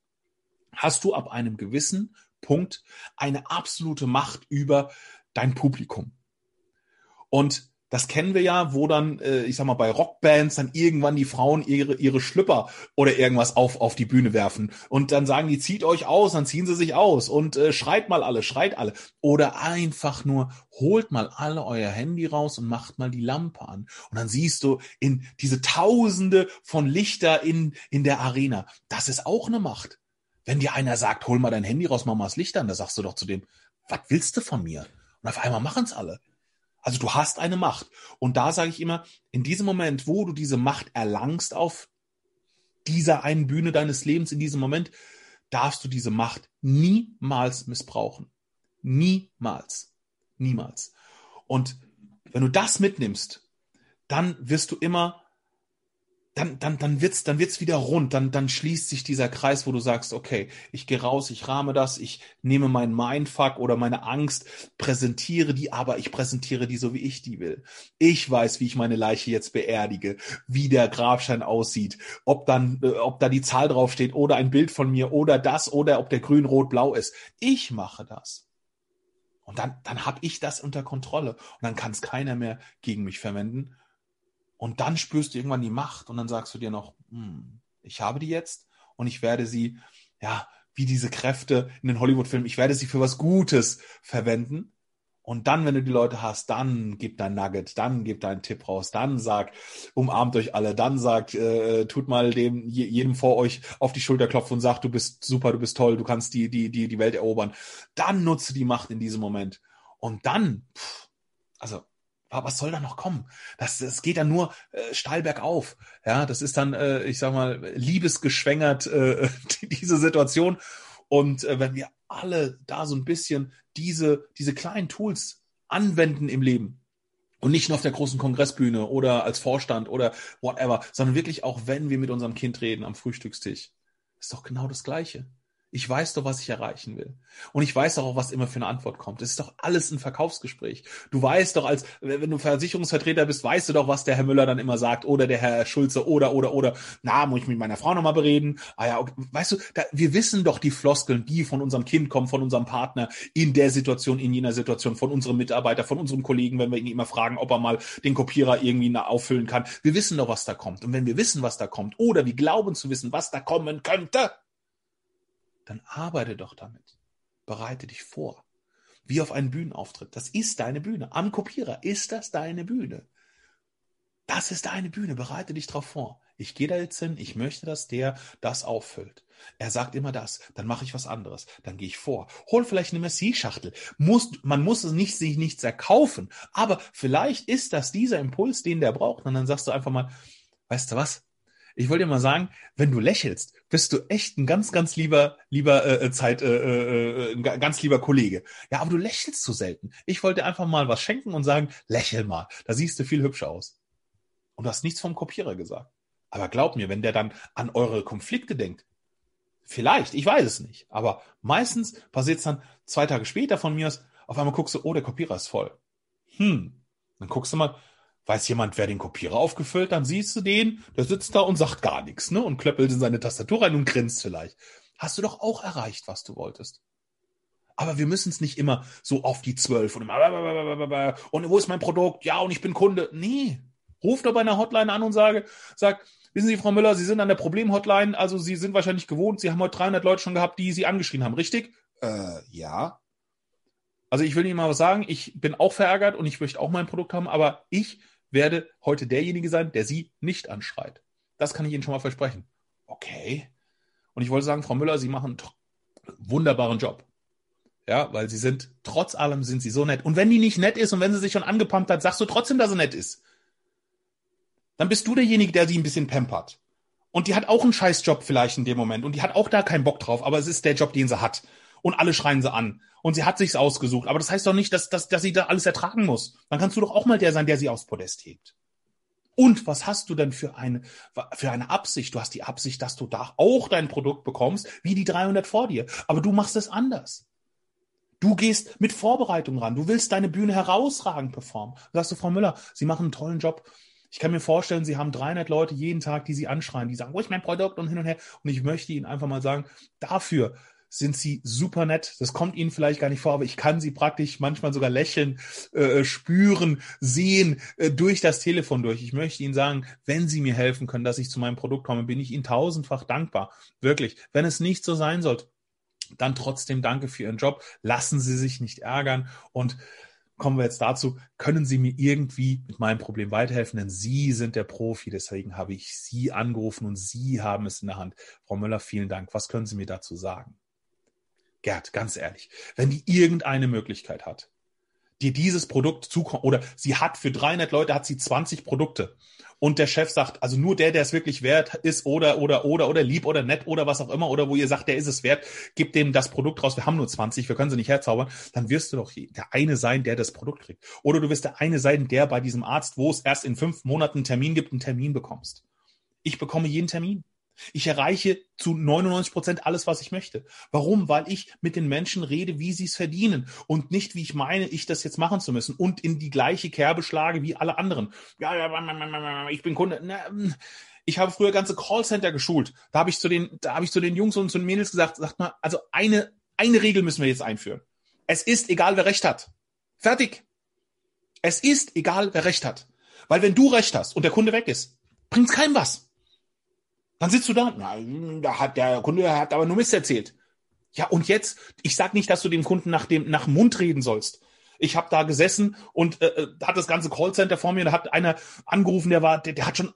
hast du ab einem gewissen Punkt eine absolute Macht über dein Publikum. Und das kennen wir ja, wo dann, äh, ich sag mal, bei Rockbands dann irgendwann die Frauen ihre, ihre Schlüpper oder irgendwas auf, auf die Bühne werfen. Und dann sagen die, zieht euch aus, dann ziehen sie sich aus und äh, schreit mal alle, schreit alle. Oder einfach nur, holt mal alle euer Handy raus und macht mal die Lampe an. Und dann siehst du in diese Tausende von Lichter in, in der Arena. Das ist auch eine Macht. Wenn dir einer sagt, hol mal dein Handy raus, mach mal das Licht an, da sagst du doch zu dem, was willst du von mir? Und auf einmal machen's alle. Also du hast eine Macht. Und da sage ich immer, in diesem Moment, wo du diese Macht erlangst auf dieser einen Bühne deines Lebens, in diesem Moment, darfst du diese Macht niemals missbrauchen. Niemals. Niemals. Und wenn du das mitnimmst, dann wirst du immer dann, dann, dann wird's, dann wird's wieder rund, dann, dann schließt sich dieser Kreis, wo du sagst, okay, ich gehe raus, ich rahme das, ich nehme meinen Mindfuck oder meine Angst, präsentiere die, aber ich präsentiere die so, wie ich die will. Ich weiß, wie ich meine Leiche jetzt beerdige, wie der Grabstein aussieht, ob dann, äh, ob da die Zahl draufsteht oder ein Bild von mir oder das oder ob der grün, rot, blau ist. Ich mache das. Und dann, dann habe ich das unter Kontrolle und dann kann es keiner mehr gegen mich verwenden. Und dann spürst du irgendwann die Macht und dann sagst du dir noch, hm, ich habe die jetzt und ich werde sie, ja, wie diese Kräfte in den Hollywood-Filmen, ich werde sie für was Gutes verwenden. Und dann, wenn du die Leute hast, dann gib dein Nugget, dann gib deinen Tipp raus, dann sag, umarmt euch alle, dann sagt, äh, tut mal dem jedem vor euch auf die Schulter klopfen und sagt, du bist super, du bist toll, du kannst die die die die Welt erobern. Dann nutze die Macht in diesem Moment. Und dann, pff, also was soll da noch kommen? Das, das geht dann nur äh, steil bergauf. Ja, das ist dann, äh, ich sag mal, liebesgeschwängert äh, *laughs* diese Situation. Und äh, wenn wir alle da so ein bisschen diese, diese kleinen Tools anwenden im Leben und nicht nur auf der großen Kongressbühne oder als Vorstand oder whatever, sondern wirklich auch, wenn wir mit unserem Kind reden am Frühstückstisch, ist doch genau das Gleiche. Ich weiß doch, was ich erreichen will. Und ich weiß doch auch, was immer für eine Antwort kommt. Es ist doch alles ein Verkaufsgespräch. Du weißt doch, als wenn du Versicherungsvertreter bist, weißt du doch, was der Herr Müller dann immer sagt oder der Herr Schulze oder oder oder. Na, muss ich mit meiner Frau nochmal bereden? Ah ja, okay. weißt du, da, wir wissen doch die Floskeln, die von unserem Kind kommen, von unserem Partner in der Situation, in jener Situation, von unserem Mitarbeiter, von unserem Kollegen, wenn wir ihn immer fragen, ob er mal den Kopierer irgendwie auffüllen kann. Wir wissen doch, was da kommt. Und wenn wir wissen, was da kommt, oder wir glauben zu wissen, was da kommen könnte, dann arbeite doch damit. Bereite dich vor. Wie auf einen Bühnenauftritt. Das ist deine Bühne. Am Kopierer ist das deine Bühne. Das ist deine Bühne. Bereite dich darauf vor. Ich gehe da jetzt hin. Ich möchte, dass der das auffüllt. Er sagt immer das. Dann mache ich was anderes. Dann gehe ich vor. Hol vielleicht eine Messi-Schachtel. Muss, man muss es nicht, sich nichts erkaufen. Aber vielleicht ist das dieser Impuls, den der braucht. Und dann sagst du einfach mal, weißt du was? Ich wollte dir mal sagen, wenn du lächelst, bist du echt ein ganz, ganz lieber, lieber äh, äh Zeit, äh, äh, äh ganz lieber Kollege. Ja, aber du lächelst zu selten. Ich wollte einfach mal was schenken und sagen, lächel mal. Da siehst du viel hübscher aus. Und du hast nichts vom Kopierer gesagt. Aber glaub mir, wenn der dann an eure Konflikte denkt, vielleicht, ich weiß es nicht, aber meistens passiert es dann zwei Tage später von mir aus, auf einmal guckst du, oh, der Kopierer ist voll. Hm. Dann guckst du mal, Weiß jemand, wer den Kopierer aufgefüllt? Dann siehst du den, der sitzt da und sagt gar nichts, ne? Und klöppelt in seine Tastatur rein und grinst vielleicht. Hast du doch auch erreicht, was du wolltest. Aber wir müssen es nicht immer so auf die zwölf und immer und wo ist mein Produkt? Ja, und ich bin Kunde. Nee. Ruf doch bei einer Hotline an und sage, sag, wissen Sie, Frau Müller, Sie sind an der Problemhotline, also Sie sind wahrscheinlich gewohnt, Sie haben heute 300 Leute schon gehabt, die Sie angeschrien haben, richtig? Äh, ja. Also ich will Ihnen mal was sagen, ich bin auch verärgert und ich möchte auch mein Produkt haben, aber ich werde heute derjenige sein, der Sie nicht anschreit. Das kann ich Ihnen schon mal versprechen. Okay. Und ich wollte sagen, Frau Müller, Sie machen einen wunderbaren Job. Ja, weil Sie sind, trotz allem sind Sie so nett. Und wenn die nicht nett ist und wenn sie sich schon angepumpt hat, sagst du trotzdem, dass sie nett ist. Dann bist du derjenige, der sie ein bisschen pampert. Und die hat auch einen Scheißjob vielleicht in dem Moment. Und die hat auch da keinen Bock drauf, aber es ist der Job, den sie hat und alle schreien sie an. Und sie hat sich's ausgesucht. Aber das heißt doch nicht, dass, dass, dass sie da alles ertragen muss. Dann kannst du doch auch mal der sein, der sie aufs Podest hebt. Und was hast du denn für eine, für eine Absicht? Du hast die Absicht, dass du da auch dein Produkt bekommst, wie die 300 vor dir. Aber du machst es anders. Du gehst mit Vorbereitung ran. Du willst deine Bühne herausragend performen. Da sagst du, Frau Müller, Sie machen einen tollen Job. Ich kann mir vorstellen, Sie haben 300 Leute jeden Tag, die Sie anschreien, die sagen, wo ist mein Produkt und hin und her. Und ich möchte Ihnen einfach mal sagen, dafür sind sie super nett. Das kommt ihnen vielleicht gar nicht vor, aber ich kann sie praktisch manchmal sogar lächeln, äh, spüren, sehen äh, durch das Telefon durch. Ich möchte Ihnen sagen, wenn Sie mir helfen können, dass ich zu meinem Produkt komme, bin ich Ihnen tausendfach dankbar. Wirklich. Wenn es nicht so sein sollte, dann trotzdem danke für Ihren Job. Lassen Sie sich nicht ärgern und kommen wir jetzt dazu, können Sie mir irgendwie mit meinem Problem weiterhelfen? Denn Sie sind der Profi, deswegen habe ich Sie angerufen und Sie haben es in der Hand. Frau Müller, vielen Dank. Was können Sie mir dazu sagen? Gerd, ganz ehrlich, wenn die irgendeine Möglichkeit hat, dir dieses Produkt zukommt, oder sie hat für 300 Leute hat sie 20 Produkte und der Chef sagt, also nur der, der es wirklich wert ist oder, oder, oder, oder lieb oder nett oder was auch immer, oder wo ihr sagt, der ist es wert, gib dem das Produkt raus, wir haben nur 20, wir können sie nicht herzaubern, dann wirst du doch der eine sein, der das Produkt kriegt. Oder du wirst der eine sein, der bei diesem Arzt, wo es erst in fünf Monaten einen Termin gibt, einen Termin bekommst. Ich bekomme jeden Termin. Ich erreiche zu 99 Prozent alles, was ich möchte. Warum? Weil ich mit den Menschen rede, wie sie es verdienen und nicht, wie ich meine, ich das jetzt machen zu müssen und in die gleiche Kerbe schlage wie alle anderen. Ja, ja, ich bin Kunde. Hm. ich habe früher ganze Callcenter geschult. Da habe ich zu den, da habe ich zu den Jungs und zu den Mädels gesagt, sagt mal, also eine, eine Regel müssen wir jetzt einführen. Es ist egal, wer Recht hat. Fertig. Es ist egal, wer Recht hat. Weil wenn du Recht hast und der Kunde weg ist, bringt's keinem was. Dann sitzt du da, na, da hat der Kunde hat aber nur Mist erzählt. Ja, und jetzt, ich sag nicht, dass du dem Kunden nach dem nach Mund reden sollst. Ich habe da gesessen und äh, äh, hat das ganze Callcenter vor mir, da hat einer angerufen, der war, der, der hat schon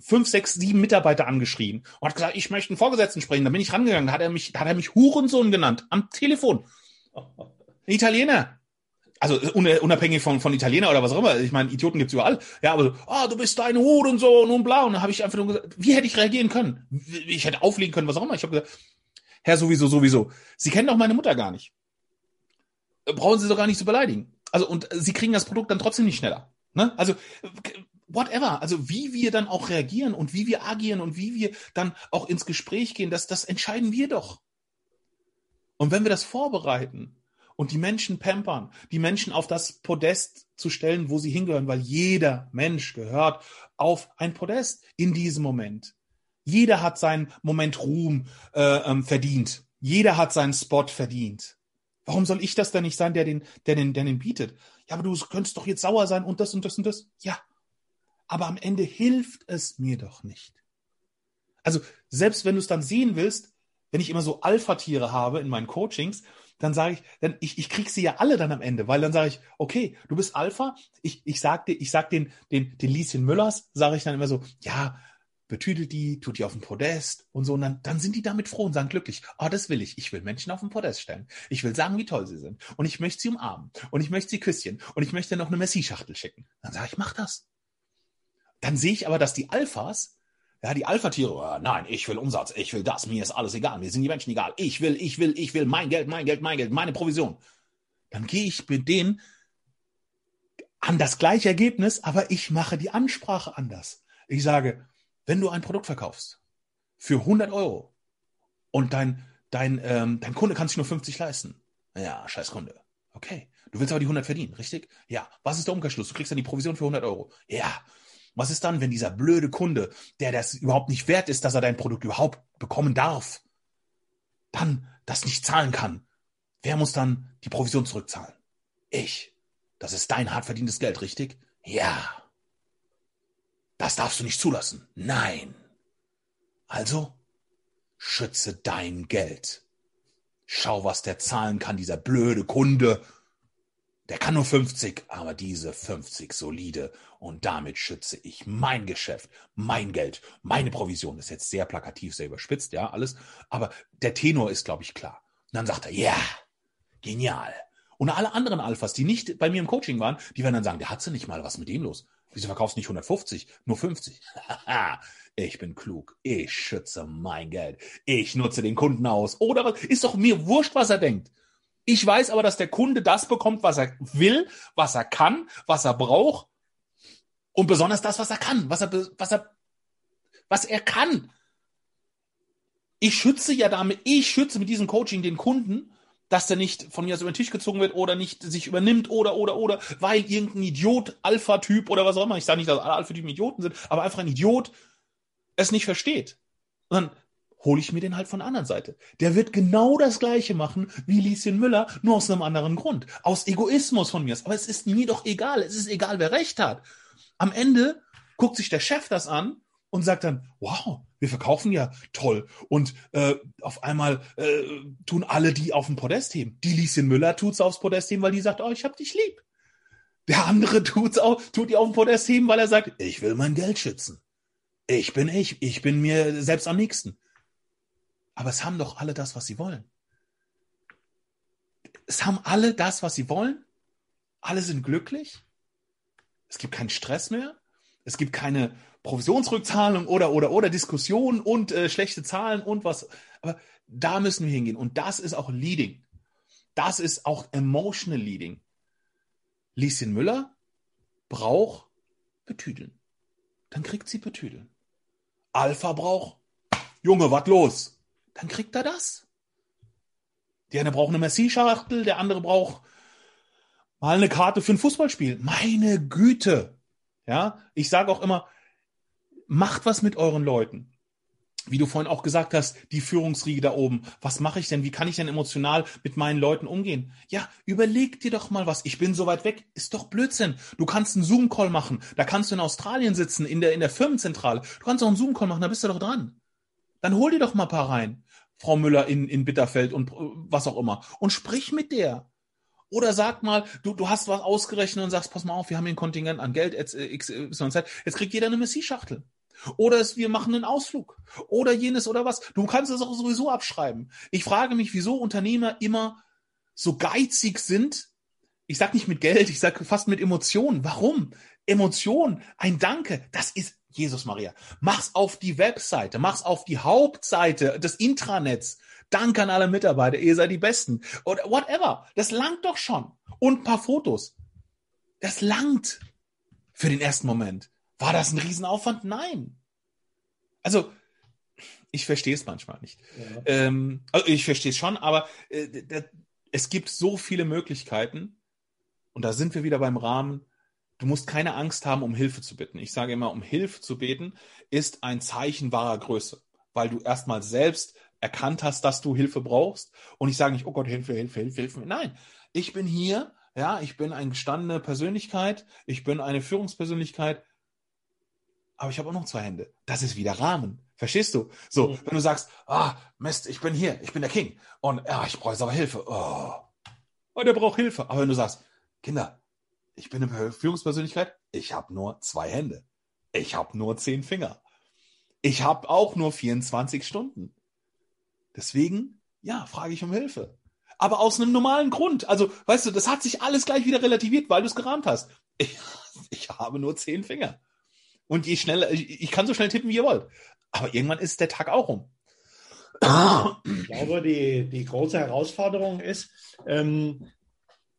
fünf, sechs, sieben Mitarbeiter angeschrien und hat gesagt, ich möchte einen Vorgesetzten sprechen. Da bin ich rangegangen, hat er mich, hat er mich Hurensohn genannt am Telefon. Ein Italiener also unabhängig von, von Italiener oder was auch immer, ich meine, Idioten gibt's überall, ja, aber so, ah, du bist ein Hurensohn und bla, und dann habe ich einfach nur gesagt, wie hätte ich reagieren können? Ich hätte auflegen können, was auch immer. Ich habe gesagt, Herr sowieso, sowieso, Sie kennen doch meine Mutter gar nicht. Brauchen Sie doch gar nicht zu beleidigen. Also, und Sie kriegen das Produkt dann trotzdem nicht schneller. Ne? Also, whatever, also wie wir dann auch reagieren und wie wir agieren und wie wir dann auch ins Gespräch gehen, das, das entscheiden wir doch. Und wenn wir das vorbereiten und die Menschen pampern, die Menschen auf das Podest zu stellen, wo sie hingehören, weil jeder Mensch gehört auf ein Podest in diesem Moment. Jeder hat seinen Moment Ruhm äh, ähm, verdient. Jeder hat seinen Spot verdient. Warum soll ich das denn nicht sein, der den, der den, der den bietet? Ja, aber du könntest doch jetzt sauer sein und das und das und das. Ja. Aber am Ende hilft es mir doch nicht. Also, selbst wenn du es dann sehen willst, wenn ich immer so Alpha-Tiere habe in meinen Coachings, dann sage ich, dann ich, ich krieg sie ja alle dann am Ende, weil dann sage ich, okay, du bist Alpha, ich, ich sag dir, ich sag den, den, den Lieschen Müllers, sage ich dann immer so, ja, betütelt die, tut die auf den Podest und so. Und dann, dann sind die damit froh und sagen glücklich, oh, das will ich. Ich will Menschen auf den Podest stellen. Ich will sagen, wie toll sie sind. Und ich möchte sie umarmen. Und ich möchte sie küsschen. Und ich möchte noch eine Messi-Schachtel schicken. Dann sage ich, mach das. Dann sehe ich aber, dass die Alphas, ja, die Alpha-Tiere, oh, nein, ich will Umsatz, ich will das, mir ist alles egal, mir sind die Menschen egal. Ich will, ich will, ich will mein Geld, mein Geld, mein Geld, meine Provision. Dann gehe ich mit denen an das gleiche Ergebnis, aber ich mache die Ansprache anders. Ich sage, wenn du ein Produkt verkaufst für 100 Euro und dein, dein, ähm, dein Kunde kann sich nur 50 leisten, ja, scheiß Kunde. Okay. Du willst aber die 100 verdienen, richtig? Ja. Was ist der Umkehrschluss? Du kriegst dann die Provision für 100 Euro. Ja. Was ist dann, wenn dieser blöde Kunde, der das überhaupt nicht wert ist, dass er dein Produkt überhaupt bekommen darf, dann das nicht zahlen kann? Wer muss dann die Provision zurückzahlen? Ich. Das ist dein hart verdientes Geld, richtig? Ja. Das darfst du nicht zulassen. Nein. Also, schütze dein Geld. Schau, was der zahlen kann, dieser blöde Kunde. Der kann nur 50, aber diese 50 solide. Und damit schütze ich mein Geschäft, mein Geld, meine Provision. Das ist jetzt sehr plakativ, sehr überspitzt, ja, alles. Aber der Tenor ist, glaube ich, klar. Und dann sagt er, ja, genial. Und alle anderen Alphas, die nicht bei mir im Coaching waren, die werden dann sagen, der hat sie nicht mal, was mit dem los? Wieso verkaufst du nicht 150, nur 50? ich bin klug. Ich schütze mein Geld. Ich nutze den Kunden aus. Oder? Ist doch mir wurscht, was er denkt. Ich weiß aber, dass der Kunde das bekommt, was er will, was er kann, was er braucht. Und besonders das, was er kann, was er, was er, was er kann. Ich schütze ja damit, ich schütze mit diesem Coaching den Kunden dass der nicht von mir aus über den Tisch gezogen wird oder nicht sich übernimmt oder, oder, oder, weil irgendein Idiot, Alpha-Typ oder was auch immer, ich sage nicht, dass alle Alpha-Typen Idioten sind, aber einfach ein Idiot es nicht versteht. Und dann hole ich mir den halt von der anderen Seite. Der wird genau das Gleiche machen wie Lieschen Müller, nur aus einem anderen Grund. Aus Egoismus von mir. Aber es ist mir doch egal. Es ist egal, wer recht hat. Am Ende guckt sich der Chef das an und sagt dann, wow, wir verkaufen ja toll. Und äh, auf einmal äh, tun alle die auf dem Podest heben. Die Lieschen Müller tut's aufs Podest heben, weil die sagt, oh, ich hab dich lieb. Der andere tut's auch, tut die auf dem Podest heben, weil er sagt, ich will mein Geld schützen. Ich bin ich, ich bin mir selbst am nächsten. Aber es haben doch alle das, was sie wollen. Es haben alle das, was sie wollen. Alle sind glücklich. Es gibt keinen Stress mehr. Es gibt keine Provisionsrückzahlung oder oder oder Diskussion und äh, schlechte Zahlen und was. Aber da müssen wir hingehen. Und das ist auch Leading. Das ist auch Emotional Leading. Lieschen Müller braucht Betüdeln. Dann kriegt sie Betüdeln. Alpha braucht, Junge, was los? Dann kriegt er das. Der eine braucht eine Messi-Schachtel, der andere braucht mal eine Karte für ein Fußballspiel. Meine Güte. Ja, ich sage auch immer, macht was mit euren Leuten. Wie du vorhin auch gesagt hast, die Führungsriege da oben. Was mache ich denn? Wie kann ich denn emotional mit meinen Leuten umgehen? Ja, überleg dir doch mal was. Ich bin so weit weg. Ist doch Blödsinn. Du kannst einen Zoom-Call machen. Da kannst du in Australien sitzen, in der, in der Firmenzentrale. Du kannst auch einen Zoom-Call machen. Da bist du doch dran. Dann hol dir doch mal ein paar rein. Frau Müller in, in Bitterfeld und äh, was auch immer. Und sprich mit der. Oder sag mal, du, du hast was ausgerechnet und sagst, pass mal auf, wir haben hier ein Kontingent an Geld, Y, Z. Jetzt kriegt jeder eine Messi-Schachtel. Oder es, wir machen einen Ausflug. Oder jenes oder was. Du kannst es auch sowieso abschreiben. Ich frage mich, wieso Unternehmer immer so geizig sind. Ich sag nicht mit Geld, ich sag fast mit Emotionen. Warum? Emotion, ein Danke, das ist Jesus Maria. Mach's auf die Webseite, mach's auf die Hauptseite des Intranets. Danke an alle Mitarbeiter, ihr seid die Besten. Oder whatever. Das langt doch schon. Und ein paar Fotos. Das langt für den ersten Moment. War das ein Riesenaufwand? Nein. Also, ich verstehe es manchmal nicht. Ja. Ähm, also ich verstehe es schon, aber äh, es gibt so viele Möglichkeiten und da sind wir wieder beim Rahmen. Du musst keine Angst haben, um Hilfe zu bitten. Ich sage immer, um Hilfe zu beten ist ein Zeichen wahrer Größe, weil du erstmal selbst erkannt hast, dass du Hilfe brauchst. Und ich sage nicht, oh Gott, Hilfe, Hilfe, Hilfe, Hilfe. Nein, ich bin hier, ja, ich bin eine gestandene Persönlichkeit, ich bin eine Führungspersönlichkeit, aber ich habe auch noch zwei Hände. Das ist wieder Rahmen. Verstehst du? So, mhm. wenn du sagst, ah, Mist, ich bin hier, ich bin der King und ja, ich brauche jetzt aber Hilfe. Oh. oh, der braucht Hilfe. Aber wenn du sagst, Kinder, ich bin eine Führungspersönlichkeit, ich habe nur zwei Hände. Ich habe nur zehn Finger. Ich habe auch nur 24 Stunden. Deswegen, ja, frage ich um Hilfe. Aber aus einem normalen Grund. Also, weißt du, das hat sich alles gleich wieder relativiert, weil du es gerahmt hast. Ich, *laughs* ich habe nur zehn Finger. Und je schneller, ich, ich kann so schnell tippen, wie ihr wollt. Aber irgendwann ist der Tag auch um. Ich glaube, die, die große Herausforderung ist, ähm,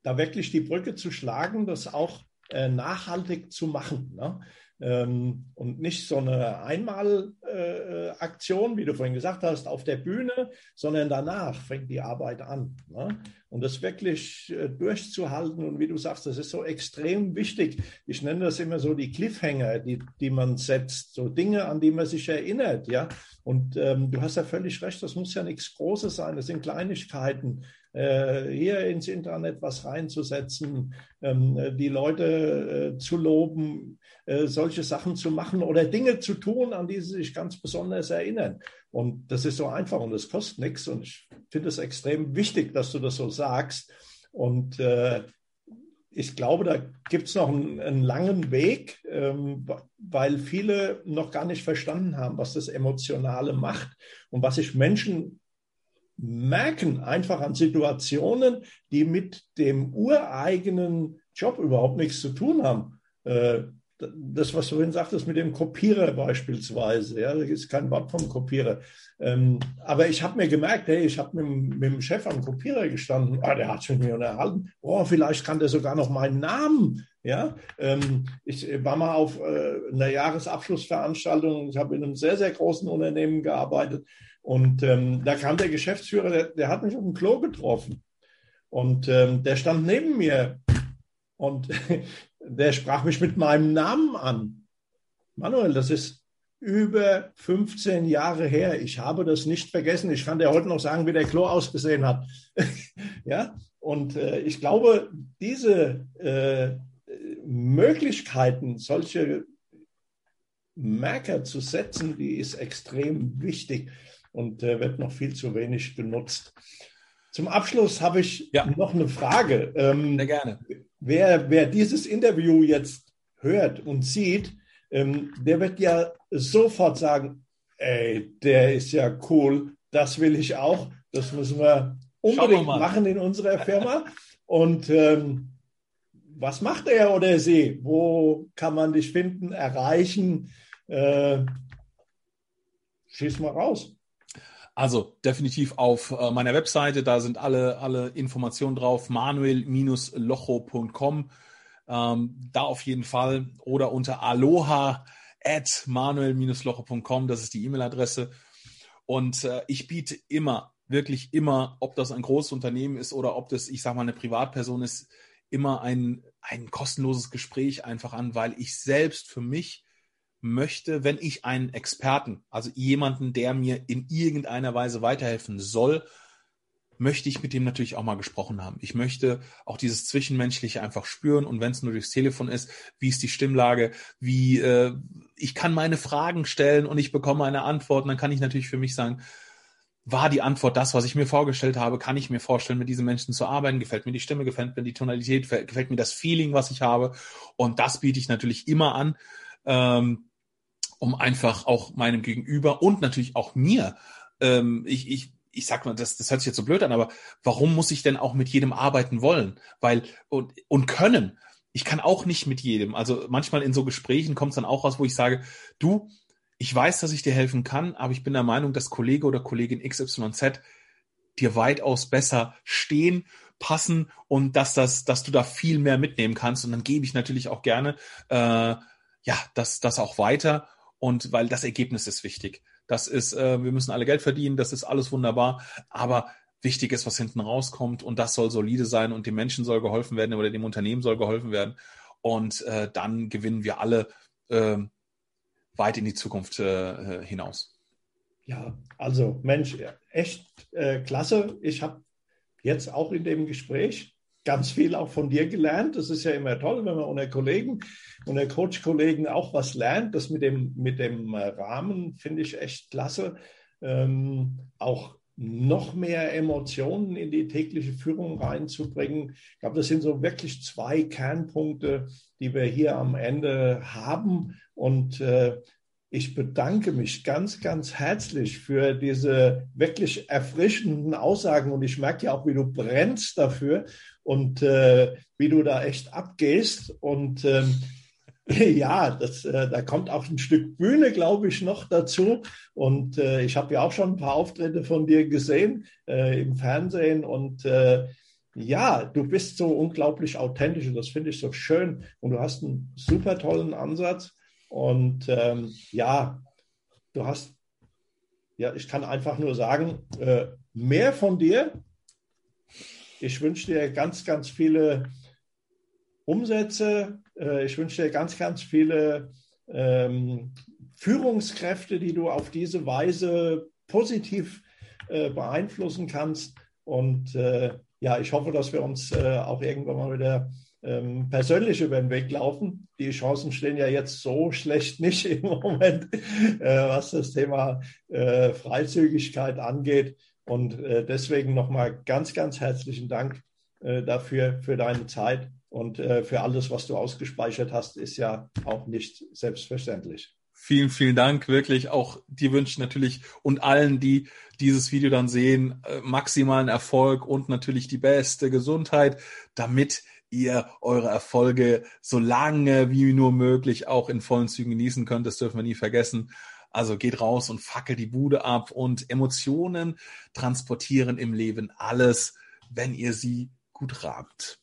da wirklich die Brücke zu schlagen, das auch äh, nachhaltig zu machen. Ne? Ähm, und nicht so eine Einmalaktion, äh, wie du vorhin gesagt hast, auf der Bühne, sondern danach fängt die Arbeit an. Ne? Und das wirklich äh, durchzuhalten und wie du sagst, das ist so extrem wichtig. Ich nenne das immer so die Cliffhanger, die, die man setzt, so Dinge, an die man sich erinnert. Ja? Und ähm, du hast ja völlig recht, das muss ja nichts Großes sein, das sind Kleinigkeiten hier ins Internet was reinzusetzen, ähm, die Leute äh, zu loben, äh, solche Sachen zu machen oder Dinge zu tun, an die sie sich ganz besonders erinnern. Und das ist so einfach und das kostet nichts. Und ich finde es extrem wichtig, dass du das so sagst. Und äh, ich glaube, da gibt es noch einen, einen, langen Weg, ähm, weil viele noch gar nicht verstanden haben, was das Emotionale macht und was sich Menschen merken einfach an Situationen, die mit dem ureigenen Job überhaupt nichts zu tun haben. Äh, das, was du vorhin sagtest mit dem Kopierer beispielsweise, ja, das ist kein Wort vom Kopierer. Ähm, aber ich habe mir gemerkt, hey, ich habe mit, mit, dem Chef am Kopierer gestanden, ah, der hat sich mit mir unterhalten, oh, vielleicht kann der sogar noch meinen Namen. Ja, ähm, ich war mal auf äh, einer Jahresabschlussveranstaltung, ich habe in einem sehr, sehr großen Unternehmen gearbeitet und ähm, da kam der Geschäftsführer, der, der, hat mich auf dem Klo getroffen und ähm, der stand neben mir und *laughs* der sprach mich mit meinem Namen an. Manuel, das ist über 15 Jahre her. Ich habe das nicht vergessen. Ich kann dir heute noch sagen, wie der Klo ausgesehen hat. *laughs* ja, und äh, ich glaube, diese äh, Möglichkeiten, solche Merker zu setzen, die ist extrem wichtig und äh, wird noch viel zu wenig genutzt. Zum Abschluss habe ich ja. noch eine Frage. Ähm, Sehr gerne. Wer, wer dieses Interview jetzt hört und sieht, ähm, der wird ja sofort sagen, ey, der ist ja cool, das will ich auch, das müssen wir unbedingt wir machen in unserer Firma. Und ähm, was macht er oder sie? Wo kann man dich finden, erreichen? Äh, schieß mal raus. Also definitiv auf äh, meiner Webseite, da sind alle, alle Informationen drauf, manuel-locho.com. Ähm, da auf jeden Fall oder unter aloha at manuel-locho.com, das ist die E-Mail-Adresse. Und äh, ich biete immer, wirklich immer, ob das ein großes Unternehmen ist oder ob das, ich sage mal, eine Privatperson ist, immer ein, ein kostenloses Gespräch einfach an, weil ich selbst für mich möchte, wenn ich einen Experten, also jemanden, der mir in irgendeiner Weise weiterhelfen soll, möchte ich mit dem natürlich auch mal gesprochen haben. Ich möchte auch dieses Zwischenmenschliche einfach spüren und wenn es nur durchs Telefon ist, wie ist die Stimmlage, wie äh, ich kann meine Fragen stellen und ich bekomme eine Antwort und dann kann ich natürlich für mich sagen, war die Antwort das, was ich mir vorgestellt habe? Kann ich mir vorstellen, mit diesen Menschen zu arbeiten? Gefällt mir die Stimme, gefällt mir die Tonalität, gefällt mir das Feeling, was ich habe? Und das biete ich natürlich immer an. Ähm, um einfach auch meinem Gegenüber und natürlich auch mir, ähm, ich, ich, ich sag mal, das, das hört sich jetzt so blöd an, aber warum muss ich denn auch mit jedem arbeiten wollen? Weil, und, und können. Ich kann auch nicht mit jedem. Also manchmal in so Gesprächen kommt es dann auch raus, wo ich sage, du, ich weiß, dass ich dir helfen kann, aber ich bin der Meinung, dass Kollege oder Kollegin XYZ dir weitaus besser stehen, passen und dass das, dass du da viel mehr mitnehmen kannst. Und dann gebe ich natürlich auch gerne äh, ja das, das auch weiter Und weil das Ergebnis ist wichtig. Das ist, äh, wir müssen alle Geld verdienen, das ist alles wunderbar, aber wichtig ist, was hinten rauskommt und das soll solide sein und dem Menschen soll geholfen werden oder dem Unternehmen soll geholfen werden. Und äh, dann gewinnen wir alle äh, weit in die Zukunft äh, hinaus. Ja, also Mensch, echt äh, klasse. Ich habe jetzt auch in dem Gespräch ganz viel auch von dir gelernt. Das ist ja immer toll, wenn man unter Kollegen, unter Coach-Kollegen auch was lernt. Das mit dem, mit dem äh, Rahmen finde ich echt klasse. Ähm, auch noch mehr Emotionen in die tägliche Führung reinzubringen. Ich glaube, das sind so wirklich zwei Kernpunkte, die wir hier am Ende haben. Und äh, ich bedanke mich ganz, ganz herzlich für diese wirklich erfrischenden Aussagen. Und ich merke ja auch, wie du brennst dafür und äh, wie du da echt abgehst. Und ähm, *laughs* Ja, das, äh, da kommt auch ein Stück Bühne, glaube ich, noch dazu. Und äh, ich habe ja auch schon ein paar Auftritte von dir gesehen äh, im Fernsehen. Und äh, ja, du bist so unglaublich authentisch und das finde ich so schön. Und du hast einen super tollen Ansatz. Und ähm, ja, du hast, ja, ich kann einfach nur sagen, äh, mehr von dir. Ich wünsche dir ganz, ganz viele Umsätze. Äh, ich wünsche dir ganz, ganz viele ähm, Führungskräfte, die du auf diese Weise positiv äh, beeinflussen kannst. Und äh, ja, ich hoffe, dass wir uns äh, auch irgendwann mal wieder ähm, persönlich über den Weg laufen. Die Chancen stehen ja jetzt so schlecht nicht im Moment, äh, was das Thema äh, Freizügigkeit angeht. Und deswegen nochmal ganz, ganz herzlichen Dank dafür, für deine Zeit und äh, für alles, was du ausgespeichert hast, ist ja auch nicht selbstverständlich. Vielen, vielen Dank. Wirklich auch dir wünsche natürlich und allen, die dieses Video dann sehen, äh, maximalen Erfolg und natürlich die beste Gesundheit, damit ihr eure Erfolge so lange wie nur möglich auch in vollen Zügen genießen könnt. Das dürfen wir nie vergessen. Also geht raus und fackelt die Bude ab und Emotionen transportieren im Leben alles, wenn ihr sie gut rahmt.